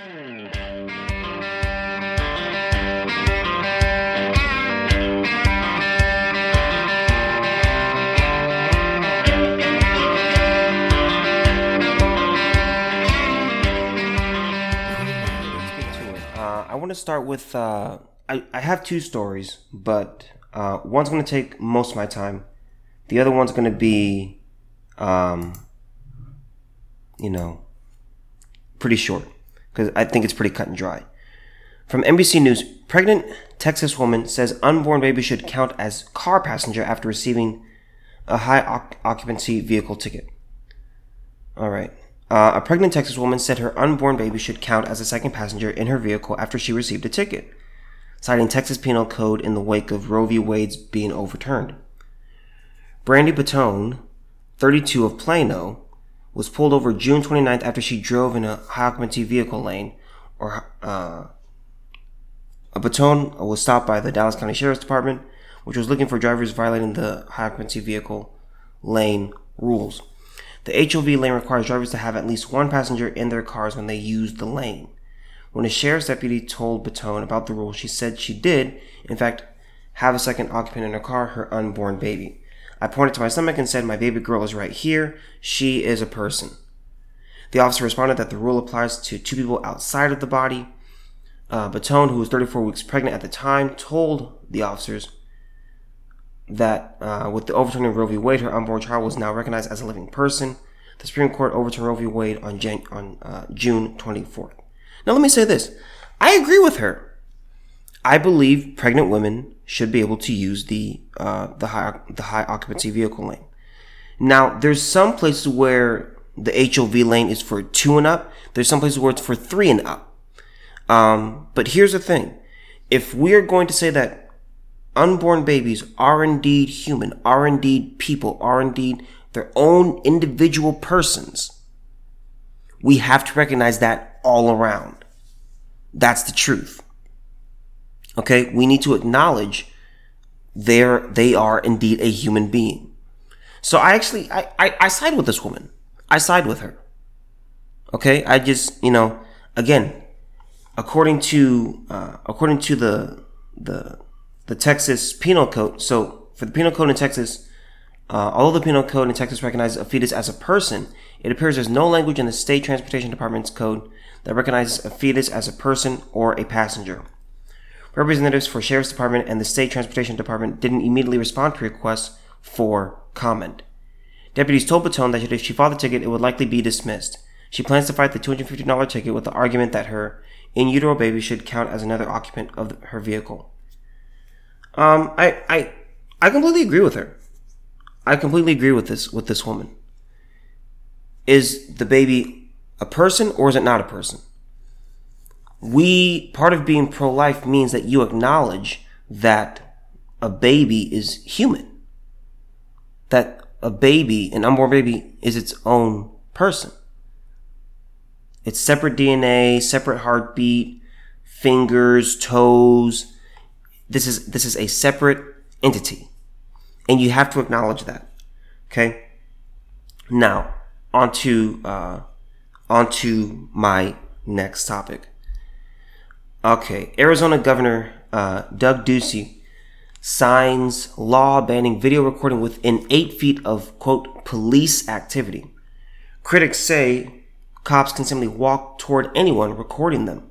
Uh, I want to start with. Uh, I, I have two stories, but uh, one's going to take most of my time. The other one's going to be, um, you know, pretty short because I think it's pretty cut and dry. From NBC News, pregnant Texas woman says unborn baby should count as car passenger after receiving a high oc- occupancy vehicle ticket. All right. Uh, a pregnant Texas woman said her unborn baby should count as a second passenger in her vehicle after she received a ticket, citing Texas Penal Code in the wake of Roe v. Wade's being overturned. Brandy Bottone, 32 of Plano, was pulled over June 29th after she drove in a high occupancy vehicle lane, or uh, a Bottone was stopped by the Dallas County Sheriff's Department, which was looking for drivers violating the high occupancy vehicle lane rules. The HOV lane requires drivers to have at least one passenger in their cars when they use the lane. When a sheriff's deputy told Bottone about the rule, she said she did, in fact, have a second occupant in her car, her unborn baby. I pointed to my stomach and said, My baby girl is right here. She is a person. The officer responded that the rule applies to two people outside of the body. Uh, Bottone, who was 34 weeks pregnant at the time, told the officers that uh, with the overturning of Roe v. Wade, her unborn child was now recognized as a living person. The Supreme Court overturned Roe v. Wade on, Jan- on uh, June 24th. Now, let me say this I agree with her. I believe pregnant women should be able to use the uh, the high the high occupancy vehicle lane. Now, there's some places where the HOV lane is for two and up. There's some places where it's for three and up. Um, but here's the thing: if we are going to say that unborn babies are indeed human, are indeed people, are indeed their own individual persons, we have to recognize that all around. That's the truth. Okay, we need to acknowledge they're, they are indeed a human being. So I actually, I, I, I side with this woman. I side with her. Okay, I just, you know, again, according to, uh, according to the, the, the Texas Penal Code. So for the Penal Code in Texas, uh, although the Penal Code in Texas recognizes a fetus as a person, it appears there's no language in the State Transportation Department's code that recognizes a fetus as a person or a passenger. Representatives for Sheriff's Department and the State Transportation Department didn't immediately respond to requests for comment. Deputies told Bottone that if she filed the ticket, it would likely be dismissed. She plans to fight the $250 ticket with the argument that her in utero baby should count as another occupant of the, her vehicle. Um, I, I, I completely agree with her. I completely agree with this, with this woman. Is the baby a person or is it not a person? We, part of being pro-life means that you acknowledge that a baby is human. That a baby, an unborn baby, is its own person. It's separate DNA, separate heartbeat, fingers, toes. This is, this is a separate entity. And you have to acknowledge that. Okay? Now, onto, uh, onto my next topic. Okay, Arizona Governor uh, Doug Ducey signs law banning video recording within eight feet of quote police activity. Critics say cops can simply walk toward anyone recording them.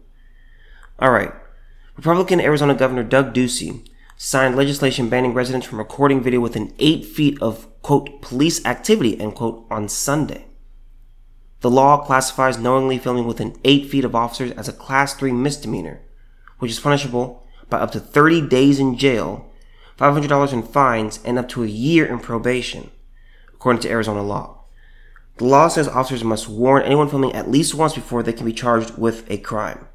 All right, Republican Arizona Governor Doug Ducey signed legislation banning residents from recording video within eight feet of quote police activity end quote on Sunday. The law classifies knowingly filming within 8 feet of officers as a class 3 misdemeanor, which is punishable by up to 30 days in jail, $500 in fines, and up to a year in probation, according to Arizona law. The law says officers must warn anyone filming at least once before they can be charged with a crime.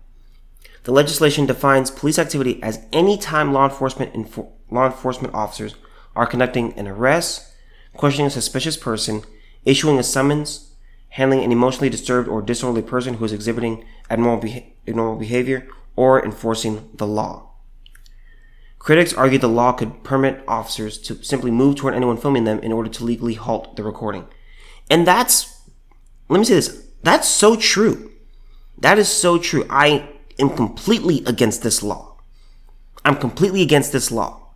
The legislation defines police activity as any time law enforcement infor- law enforcement officers are conducting an arrest, questioning a suspicious person, issuing a summons, handling an emotionally disturbed or disorderly person who is exhibiting abnormal, beha- abnormal behavior, or enforcing the law. Critics argue the law could permit officers to simply move toward anyone filming them in order to legally halt the recording. And that's, let me say this, that's so true. That is so true. I am completely against this law. I'm completely against this law.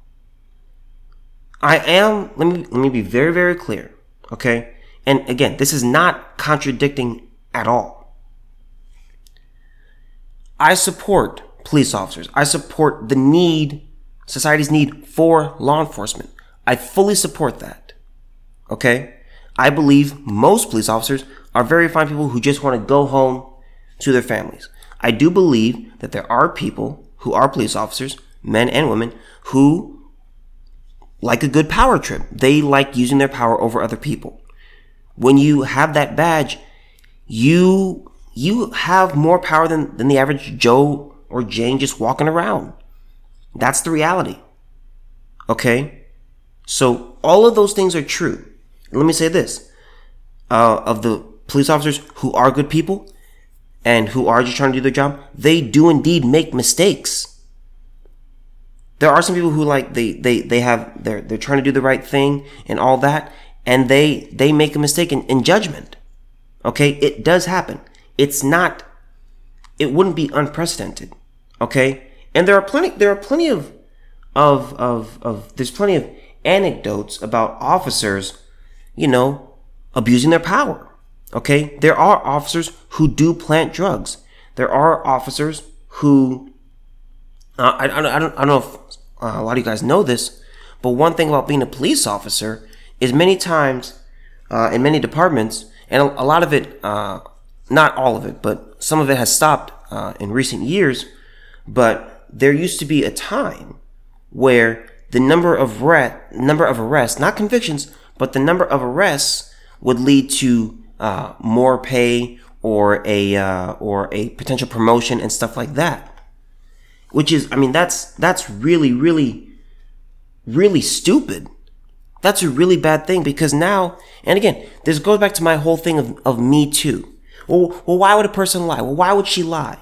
I am, let me, let me be very, very clear. Okay. And again, this is not contradicting at all. I support police officers. I support the need, society's need for law enforcement. I fully support that. Okay. I believe most police officers are very fine people who just want to go home to their families. I do believe that there are people who are police officers, men and women, who like a good power trip. They like using their power over other people. When you have that badge, you you have more power than, than the average Joe or Jane just walking around. That's the reality. Okay? So all of those things are true. Let me say this. Uh, of the police officers who are good people and who are just trying to do their job, they do indeed make mistakes. There are some people who like they they they have they're they're trying to do the right thing and all that, and they they make a mistake in, in judgment. Okay, it does happen. It's not. It wouldn't be unprecedented. Okay, and there are plenty. There are plenty of of of of. There's plenty of anecdotes about officers, you know, abusing their power. Okay? There are officers who do plant drugs. There are officers who, uh, I, I, don't, I, don't, know if uh, a lot of you guys know this, but one thing about being a police officer is many times uh, in many departments, and a, lot of it, uh, not all of it, but some of it has stopped uh, in recent years, but there used to be a time where the number of re- number of arrests, not convictions, but the number of arrests would lead to uh, more pay or a uh, or a potential promotion and stuff like that. Which is, I mean, that's that's really, really, really stupid. That's a really bad thing because now, and again, this goes back to my whole thing of, of me too. Well, well, why would a person lie? Well, why would she lie?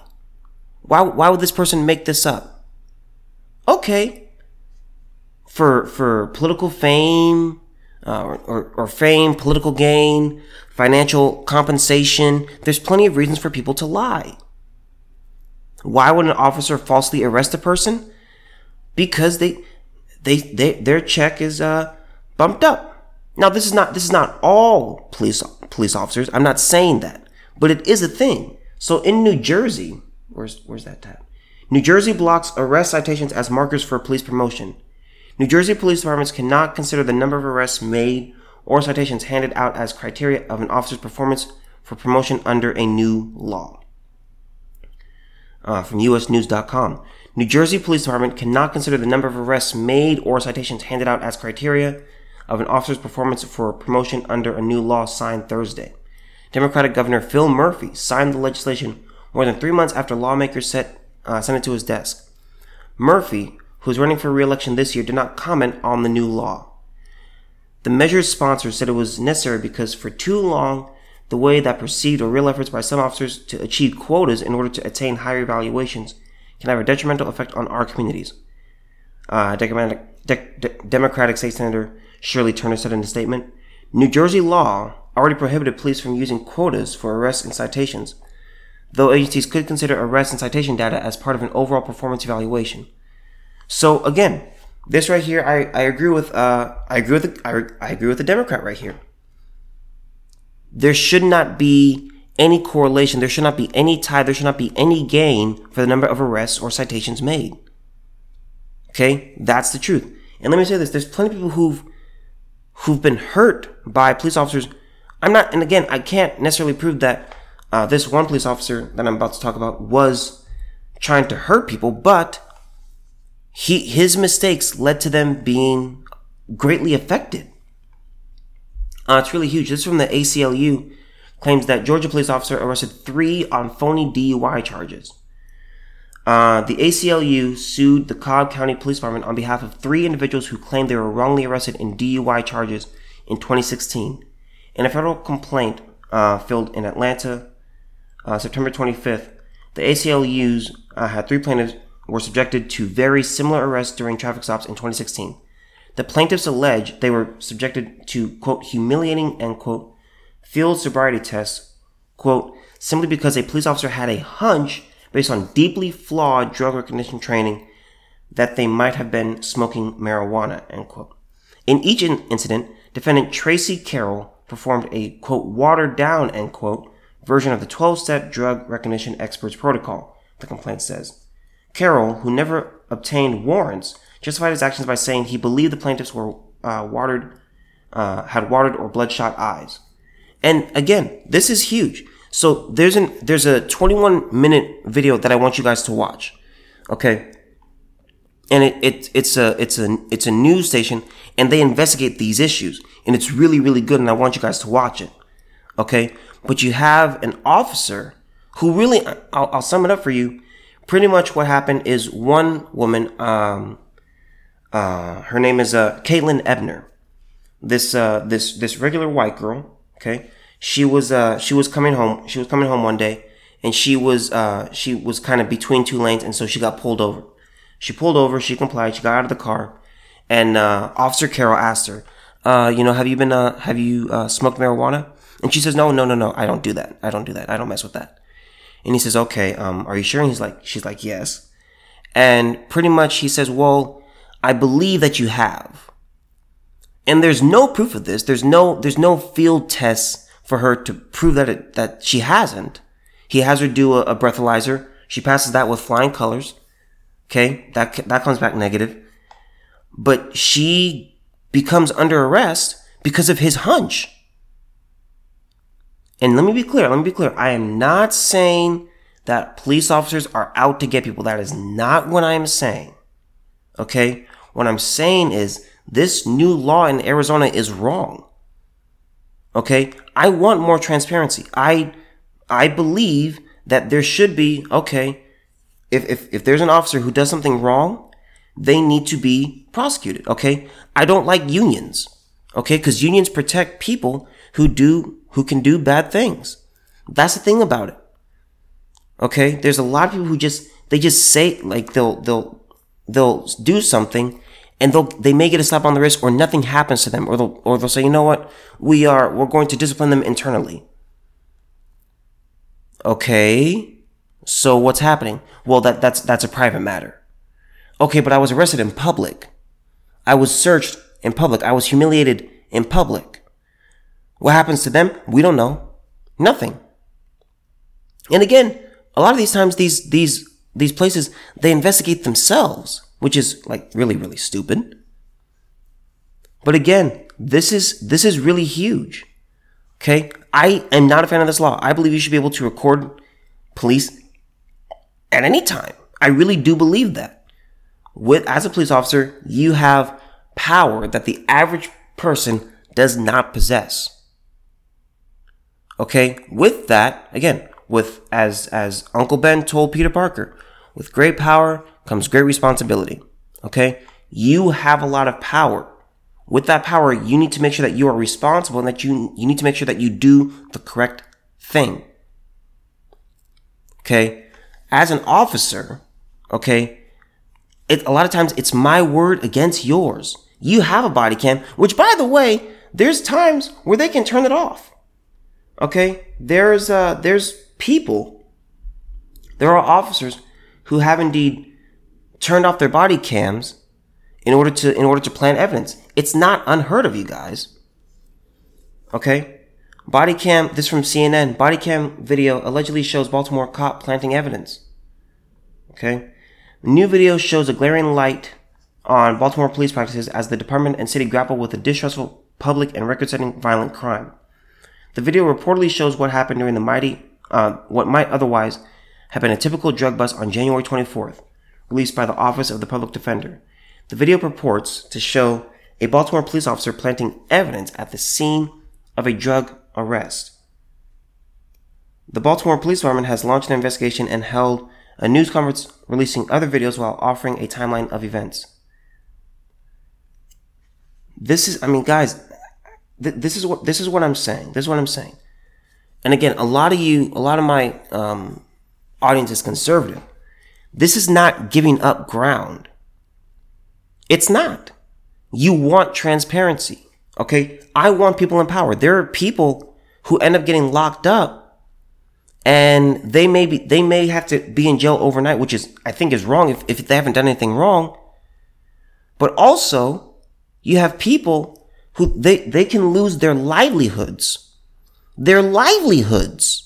Why, why would this person make this up? Okay. For, for political fame, uh, or, or, or fame, political gain, financial compensation. There's plenty of reasons for people to lie. Why would an officer falsely arrest a person? Because they, they, they their check is uh, bumped up. Now this is not this is not all police police officers. I'm not saying that, but it is a thing. So in New Jersey, where's where's that tab? New Jersey blocks arrest citations as markers for police promotion. New Jersey police departments cannot consider the number of arrests made or citations handed out as criteria of an officer's performance for promotion under a new law. Uh, from usnews.com. New Jersey Police Department cannot consider the number of arrests made or citations handed out as criteria of an officer's performance for promotion under a new law signed Thursday. Democratic Governor Phil Murphy signed the legislation more than three months after lawmakers set, uh, sent it to his desk. Murphy, who is running for re-election this year, did not comment on the new law. The measure's sponsor said it was necessary because for too long, the way that perceived or real efforts by some officers to achieve quotas in order to attain higher evaluations can have a detrimental effect on our communities. Uh, Democratic, De- Democratic State Senator Shirley Turner said in a statement, New Jersey law already prohibited police from using quotas for arrests and citations, though agencies could consider arrest and citation data as part of an overall performance evaluation. So again, this right here, I, I agree with uh I agree with the, I, I agree with the Democrat right here. There should not be any correlation. There should not be any tie. There should not be any gain for the number of arrests or citations made. Okay, that's the truth. And let me say this: there's plenty of people who've who've been hurt by police officers. I'm not, and again, I can't necessarily prove that uh, this one police officer that I'm about to talk about was trying to hurt people, but he his mistakes led to them being greatly affected. Uh, it's really huge. This is from the ACLU claims that Georgia police officer arrested three on phony DUI charges. Uh, the ACLU sued the Cobb County Police Department on behalf of three individuals who claimed they were wrongly arrested in DUI charges in 2016. In a federal complaint uh, filed in Atlanta, uh, September 25th, the ACLU's uh, had three plaintiffs were subjected to very similar arrests during traffic stops in 2016. The plaintiffs allege they were subjected to, quote, humiliating and, quote, field sobriety tests, quote, simply because a police officer had a hunch based on deeply flawed drug recognition training that they might have been smoking marijuana, end quote. In each in- incident, defendant Tracy Carroll performed a quote watered down end quote version of the 12 step drug recognition experts protocol, the complaint says. Carroll, who never obtained warrants, justified his actions by saying he believed the plaintiffs were uh, watered, uh, had watered or bloodshot eyes. And again, this is huge. So there's an there's a 21 minute video that I want you guys to watch. Okay. And it, it it's a it's a it's a news station and they investigate these issues and it's really really good and I want you guys to watch it. Okay? But you have an officer who really I'll, I'll sum it up for you. Pretty much what happened is one woman um uh her name is uh Caitlin Ebner. This uh this this regular white girl, okay? She was uh she was coming home she was coming home one day and she was uh she was kind of between two lanes and so she got pulled over. She pulled over she complied she got out of the car and uh officer carroll asked her uh you know have you been uh have you uh smoked marijuana? And she says no no no no i don't do that i don't do that i don't mess with that. And he says okay um are you sure? And he's like she's like yes. And pretty much he says well i believe that you have. And there's no proof of this there's no there's no field tests for her to prove that it, that she hasn't. He has her do a, a breathalyzer. She passes that with flying colors. Okay, that that comes back negative. But she becomes under arrest because of his hunch. And let me be clear, let me be clear. I am not saying that police officers are out to get people. That is not what I am saying. Okay? What I'm saying is this new law in Arizona is wrong. Okay. I want more transparency. I, I believe that there should be, okay, if, if, if there's an officer who does something wrong, they need to be prosecuted. Okay. I don't like unions. Okay. Cause unions protect people who do, who can do bad things. That's the thing about it. Okay. There's a lot of people who just, they just say, like, they'll, they'll, they'll do something and they'll they may get a slap on the wrist or nothing happens to them or they'll or they'll say you know what? We are we're going to discipline them internally. Okay so what's happening? Well that that's that's a private matter. Okay but i was arrested in public. I was searched in public. I was humiliated in public. What happens to them? We don't know. Nothing. And again a lot of these times these these these places they investigate themselves which is like really, really stupid. But again, this is, this is really huge. Okay. I am not a fan of this law. I believe you should be able to record police at any time. I really do believe that. With, as a police officer, you have power that the average person does not possess. Okay. With that, again, with, as, as Uncle Ben told Peter Parker, with great power comes great responsibility. Okay? You have a lot of power. With that power, you need to make sure that you are responsible and that you, you need to make sure that you do the correct thing. Okay? As an officer, okay, it, a lot of times it's my word against yours. You have a body cam, which by the way, there's times where they can turn it off. Okay? There's, uh, there's people, there are officers who have indeed turned off their body cams in order to in order to plant evidence. It's not unheard of, you guys. Okay? Body cam, this from CNN. Body cam video allegedly shows Baltimore cop planting evidence. Okay? new video shows a glaring light on Baltimore police practices as the department and city grapple with a distrustful public and record-setting violent crime. The video reportedly shows what happened during the mighty, uh, what might otherwise have been a typical drug bust on January 24th released by the Office of the Public Defender. The video purports to show a Baltimore police officer planting evidence at the scene of a drug arrest. The Baltimore Police Department has launched an investigation and held a news conference releasing other videos while offering a timeline of events. This is, I mean, guys, th- this is what this is what I'm saying. This is what I'm saying. And again, a lot of you, a lot of my um, audience is conservative. This is not giving up ground. It's not. You want transparency. Okay. I want people in power. There are people who end up getting locked up and they may be they may have to be in jail overnight, which is I think is wrong if, if they haven't done anything wrong. But also, you have people who they, they can lose their livelihoods. Their livelihoods.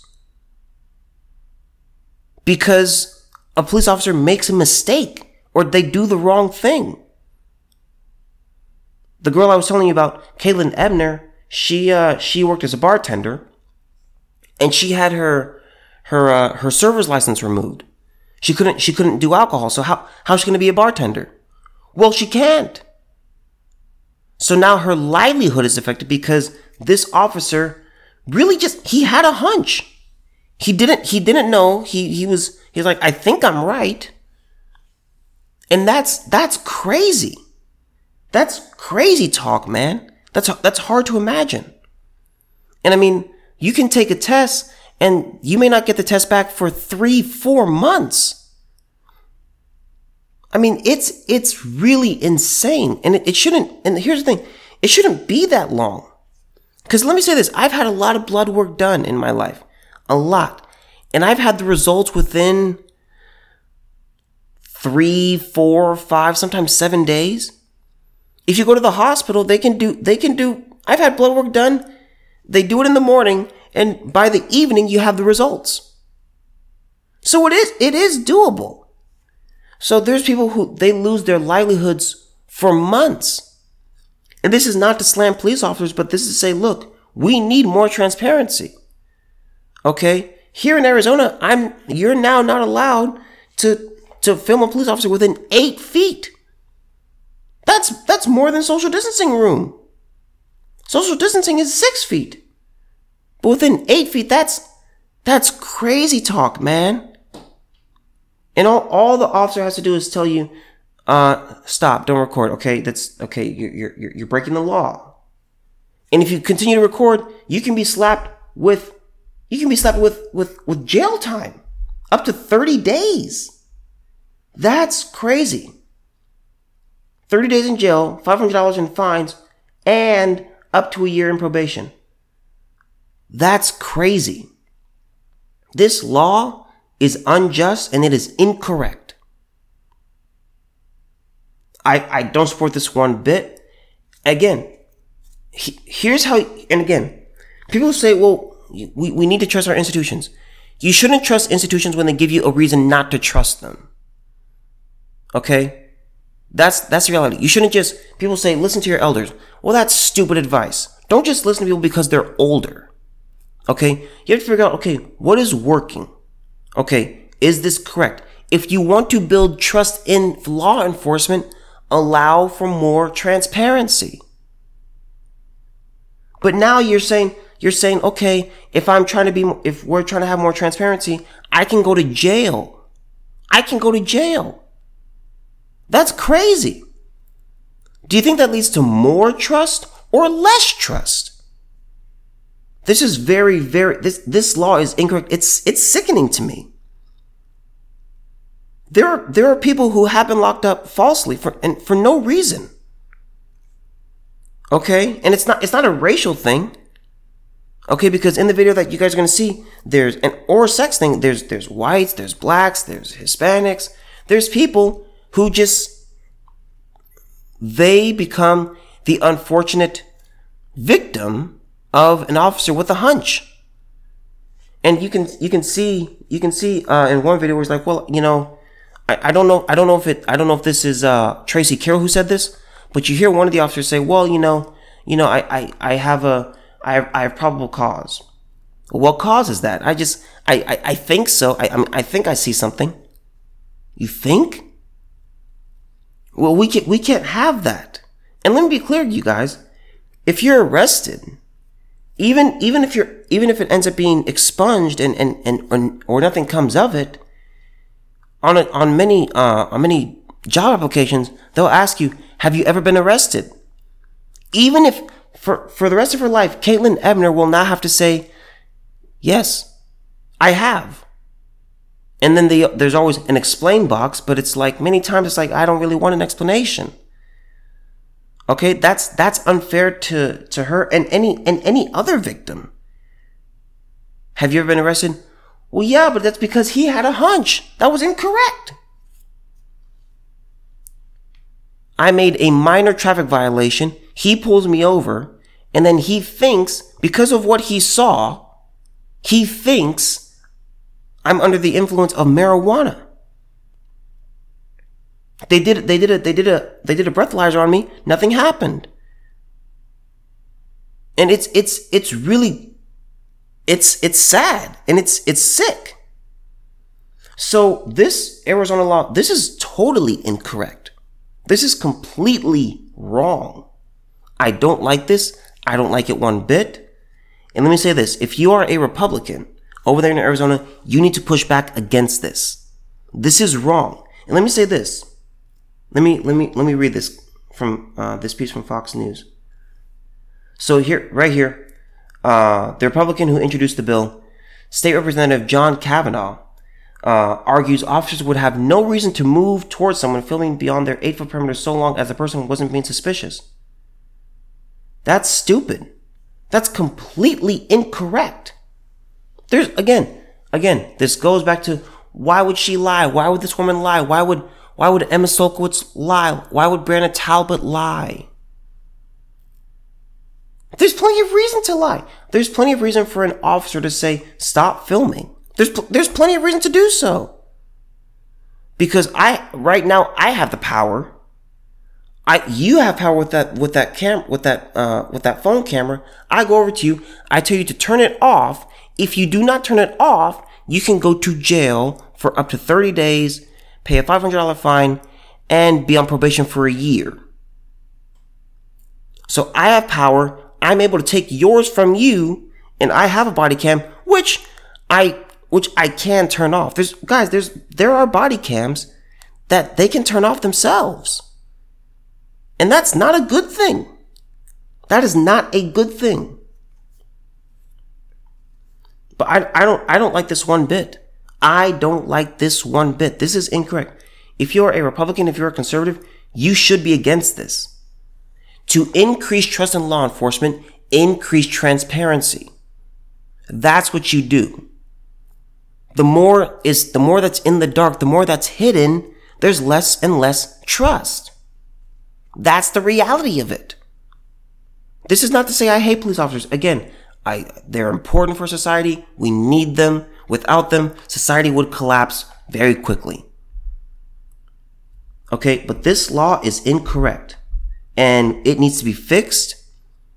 Because a police officer makes a mistake or they do the wrong thing. The girl I was telling you about, Caitlin Ebner, she uh, she worked as a bartender, and she had her her uh, her server's license removed. She couldn't she couldn't do alcohol. So how how's she going to be a bartender? Well, she can't. So now her livelihood is affected because this officer really just he had a hunch. He didn't he didn't know. He he was he's like I think I'm right. And that's that's crazy. That's crazy talk, man. That's that's hard to imagine. And I mean, you can take a test and you may not get the test back for three, four months. I mean, it's, it's really insane. And it, it shouldn't, and here's the thing, it shouldn't be that long. Cause let me say this, I've had a lot of blood work done in my life. A lot. And I've had the results within three, four, five, sometimes seven days. If you go to the hospital, they can do, they can do, I've had blood work done. They do it in the morning and by the evening you have the results. So it is, it is doable. So there's people who they lose their livelihoods for months. And this is not to slam police officers, but this is to say, look, we need more transparency. Okay? Here in Arizona, I'm you're now not allowed to to film a police officer within eight feet. That's that's more than social distancing room. Social distancing is six feet. But within eight feet, that's that's crazy talk, man. And all, all the officer has to do is tell you, uh, stop, don't record. Okay, that's okay. You're you're you're breaking the law. And if you continue to record, you can be slapped with you can be slapped with with with jail time, up to thirty days. That's crazy. Thirty days in jail, five hundred dollars in fines, and up to a year in probation. That's crazy. This law is unjust and it is incorrect. I, I don't support this one bit. Again, he, here's how, and again, people say, well, we, we need to trust our institutions. You shouldn't trust institutions when they give you a reason not to trust them. Okay? That's, that's the reality. You shouldn't just, people say, listen to your elders. Well, that's stupid advice. Don't just listen to people because they're older. Okay? You have to figure out, okay, what is working? Okay, is this correct? If you want to build trust in law enforcement, allow for more transparency. But now you're saying, you're saying, okay, if I'm trying to be, if we're trying to have more transparency, I can go to jail. I can go to jail. That's crazy. Do you think that leads to more trust or less trust? This is very, very, this, this law is incorrect. It's, it's sickening to me. There are, there are people who have been locked up falsely for, and for no reason. Okay? And it's not, it's not a racial thing. Okay, because in the video that you guys are gonna see, there's an or sex thing. There's there's whites, there's blacks, there's Hispanics, there's people who just they become the unfortunate victim of an officer with a hunch. And you can you can see you can see uh, in one video where he's like, well, you know, I, I don't know I don't know if it I don't know if this is uh, Tracy Carroll who said this, but you hear one of the officers say, well, you know, you know, I I, I have a I have, I have probable cause. What causes that? I just I I, I think so. I I, I think I see something. You think? Well, we can't, we can't have that. And let me be clear, you guys. If you're arrested even even if you're even if it ends up being expunged and and, and or, nothing comes of it on a, on many uh, on many job applications they'll ask you have you ever been arrested even if for for the rest of her life Caitlin Ebner will not have to say yes I have and then the, there's always an explain box but it's like many times it's like I don't really want an explanation Okay, that's that's unfair to to her and any and any other victim. Have you ever been arrested? Well, yeah, but that's because he had a hunch. That was incorrect. I made a minor traffic violation. He pulls me over. And then he thinks, because of what he saw, he thinks I'm under the influence of marijuana. They did they did a they did a they did a breathalyzer on me. Nothing happened. And it's it's it's really it's it's sad and it's it's sick. So this Arizona law, this is totally incorrect. This is completely wrong. I don't like this. I don't like it one bit. And let me say this. If you are a Republican over there in Arizona, you need to push back against this. This is wrong. And let me say this. Let me, let me, let me read this from, uh, this piece from Fox News. So here, right here, uh, the Republican who introduced the bill, State Representative John Kavanagh, uh, argues officers would have no reason to move towards someone filming beyond their eight foot perimeter so long as the person wasn't being suspicious. That's stupid. That's completely incorrect. There's, again, again, this goes back to why would she lie? Why would this woman lie? Why would, why would Emma Solkowitz lie? Why would Brianna Talbot lie? There's plenty of reason to lie. There's plenty of reason for an officer to say, stop filming. There's, pl- there's plenty of reason to do so. Because I, right now, I have the power. I, you have power with that, with that cam, with that, uh, with that phone camera. I go over to you. I tell you to turn it off. If you do not turn it off, you can go to jail for up to 30 days, pay a $500 fine, and be on probation for a year. So I have power. I'm able to take yours from you, and I have a body cam, which I which I can turn off. There's guys, there's there are body cams that they can turn off themselves. And that's not a good thing. That is not a good thing. But I, I don't I don't like this one bit. I don't like this one bit. This is incorrect. If you're a Republican, if you're a conservative, you should be against this. To increase trust in law enforcement, increase transparency. That's what you do the more is the more that's in the dark, the more that's hidden, there's less and less trust. That's the reality of it. This is not to say I hate police officers. Again, I they're important for society. We need them. Without them, society would collapse very quickly. Okay, but this law is incorrect and it needs to be fixed.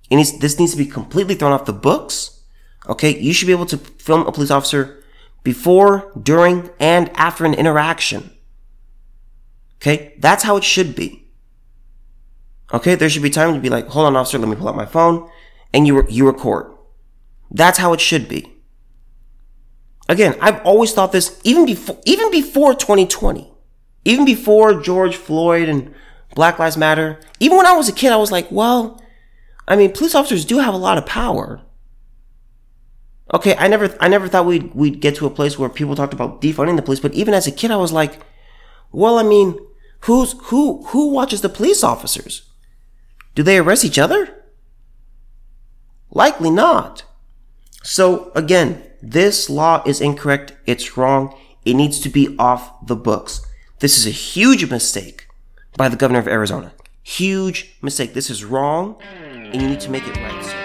It needs, this needs to be completely thrown off the books. Okay, you should be able to film a police officer before, during, and after an interaction. Okay, that's how it should be. Okay, there should be time to be like, hold on, officer, let me pull out my phone, and you you record. That's how it should be. Again, I've always thought this even before even before 2020, even before George Floyd and Black Lives Matter. Even when I was a kid, I was like, well, I mean, police officers do have a lot of power. Okay, I never, I never thought we'd we'd get to a place where people talked about defunding the police. But even as a kid, I was like, well, I mean, who's who who watches the police officers? Do they arrest each other? Likely not. So again, this law is incorrect. It's wrong. It needs to be off the books. This is a huge mistake by the governor of Arizona. Huge mistake. This is wrong, and you need to make it right.